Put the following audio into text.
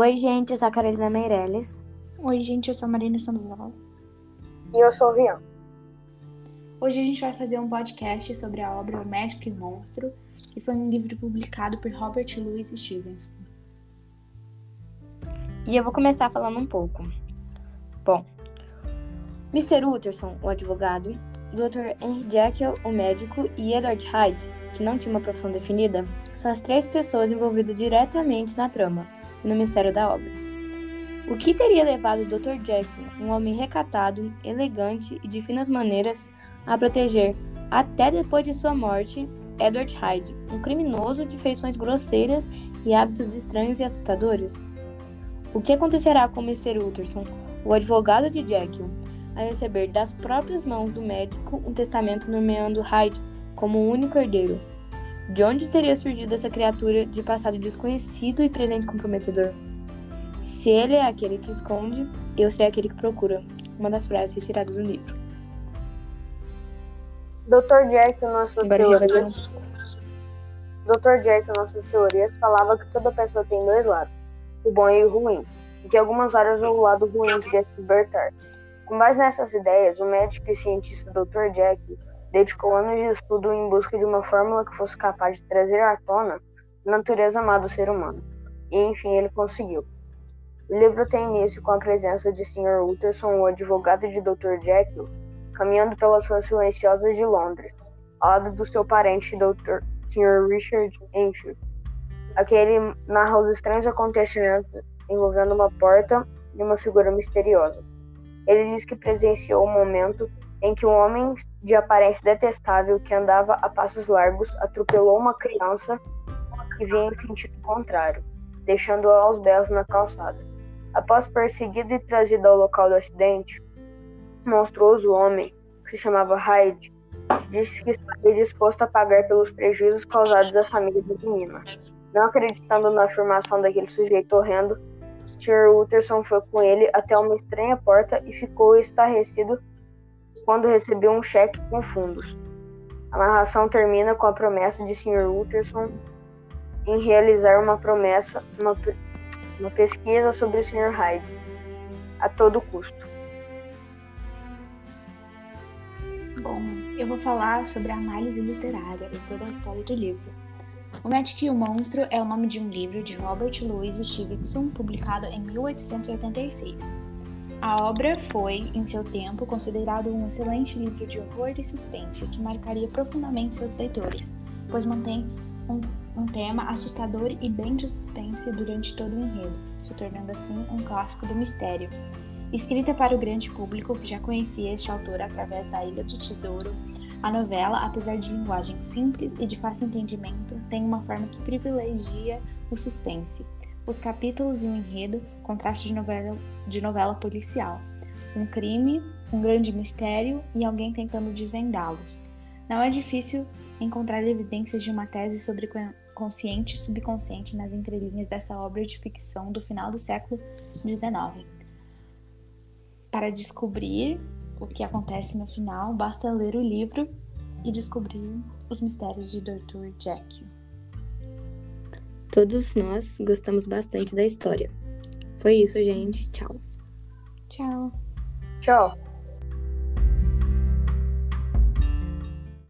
Oi, gente, eu sou a Carolina Meirelles. Oi, gente, eu sou a Marina Sandoval. E eu sou o Rian. Hoje a gente vai fazer um podcast sobre a obra O Médico e o Monstro, que foi um livro publicado por Robert Louis Stevenson. E eu vou começar falando um pouco. Bom, Mr. Utterson, o advogado, Dr. Henry Jekyll, o médico, e Edward Hyde, que não tinha uma profissão definida, são as três pessoas envolvidas diretamente na trama e no mistério da obra. O que teria levado o Dr. Jekyll, um homem recatado, elegante e de finas maneiras, a proteger, até depois de sua morte, Edward Hyde, um criminoso de feições grosseiras e hábitos estranhos e assustadores? O que acontecerá com Mr. Utterson, o advogado de Jekyll, a receber das próprias mãos do médico um testamento nomeando Hyde como o único herdeiro? De onde teria surgido essa criatura de passado desconhecido e presente comprometedor? Se ele é aquele que esconde, eu serei aquele que procura. Uma das frases retiradas do livro. Dr. Jack, nas suas teorias. Dr. Jack, nas suas teorias, falava que toda pessoa tem dois lados, o bom e o ruim, e que algumas áreas o lado ruim queria se libertar. Com base nessas ideias, o médico e cientista Dr. Jack dedicou anos de estudo em busca de uma fórmula que fosse capaz de trazer à tona a natureza má do ser humano. E enfim, ele conseguiu. O livro tem início com a presença de Sr. Utterson, o advogado de Dr. Jekyll, caminhando pelas ruas silenciosas de Londres, ao lado do seu parente, Dr. Sr. Richard Enfield. Aquele narra os estranhos acontecimentos envolvendo uma porta e uma figura misteriosa. Ele diz que presenciou um momento em que um homem de aparência detestável que andava a passos largos atropelou uma criança que vinha em sentido contrário, deixando-a aos berros na calçada. Após perseguido e trazido ao local do acidente, um monstruoso homem, que se chamava Hyde, disse que estaria disposto a pagar pelos prejuízos causados à família da menina. Não acreditando na afirmação daquele sujeito horrendo, Sr. Utterson foi com ele até uma estranha porta e ficou estarrecido quando recebeu um cheque com fundos. A narração termina com a promessa de Sr. Utterson em realizar uma promessa, uma, uma pesquisa sobre o Sr. Hyde, a todo custo. Bom, eu vou falar sobre a análise literária e toda a história do livro. O Magic e o Monstro é o nome de um livro de Robert Louis Stevenson, publicado em 1886. A obra foi, em seu tempo, considerado um excelente livro de horror e suspense que marcaria profundamente seus leitores, pois mantém um, um, tema assustador e bem de suspense durante todo o enredo, se tornando assim um clássico do mistério. Escrita para o grande público que já conhecia este autor através da Ilha do Tesouro, a novela, apesar de linguagem simples e de fácil entendimento, tem uma forma que privilegia o suspense, os capítulos e o enredo, contraste de novela, de novela policial. Um crime, um grande mistério e alguém tentando desvendá-los. Não é difícil encontrar evidências de uma tese sobre consciente e subconsciente nas entrelinhas dessa obra de ficção do final do século XIX. Para descobrir o que acontece no final, basta ler o livro e descobrir os mistérios de Dr. Jekyll. Todos nós gostamos bastante da história. Foi isso, gente. Tchau. Tchau. Tchau.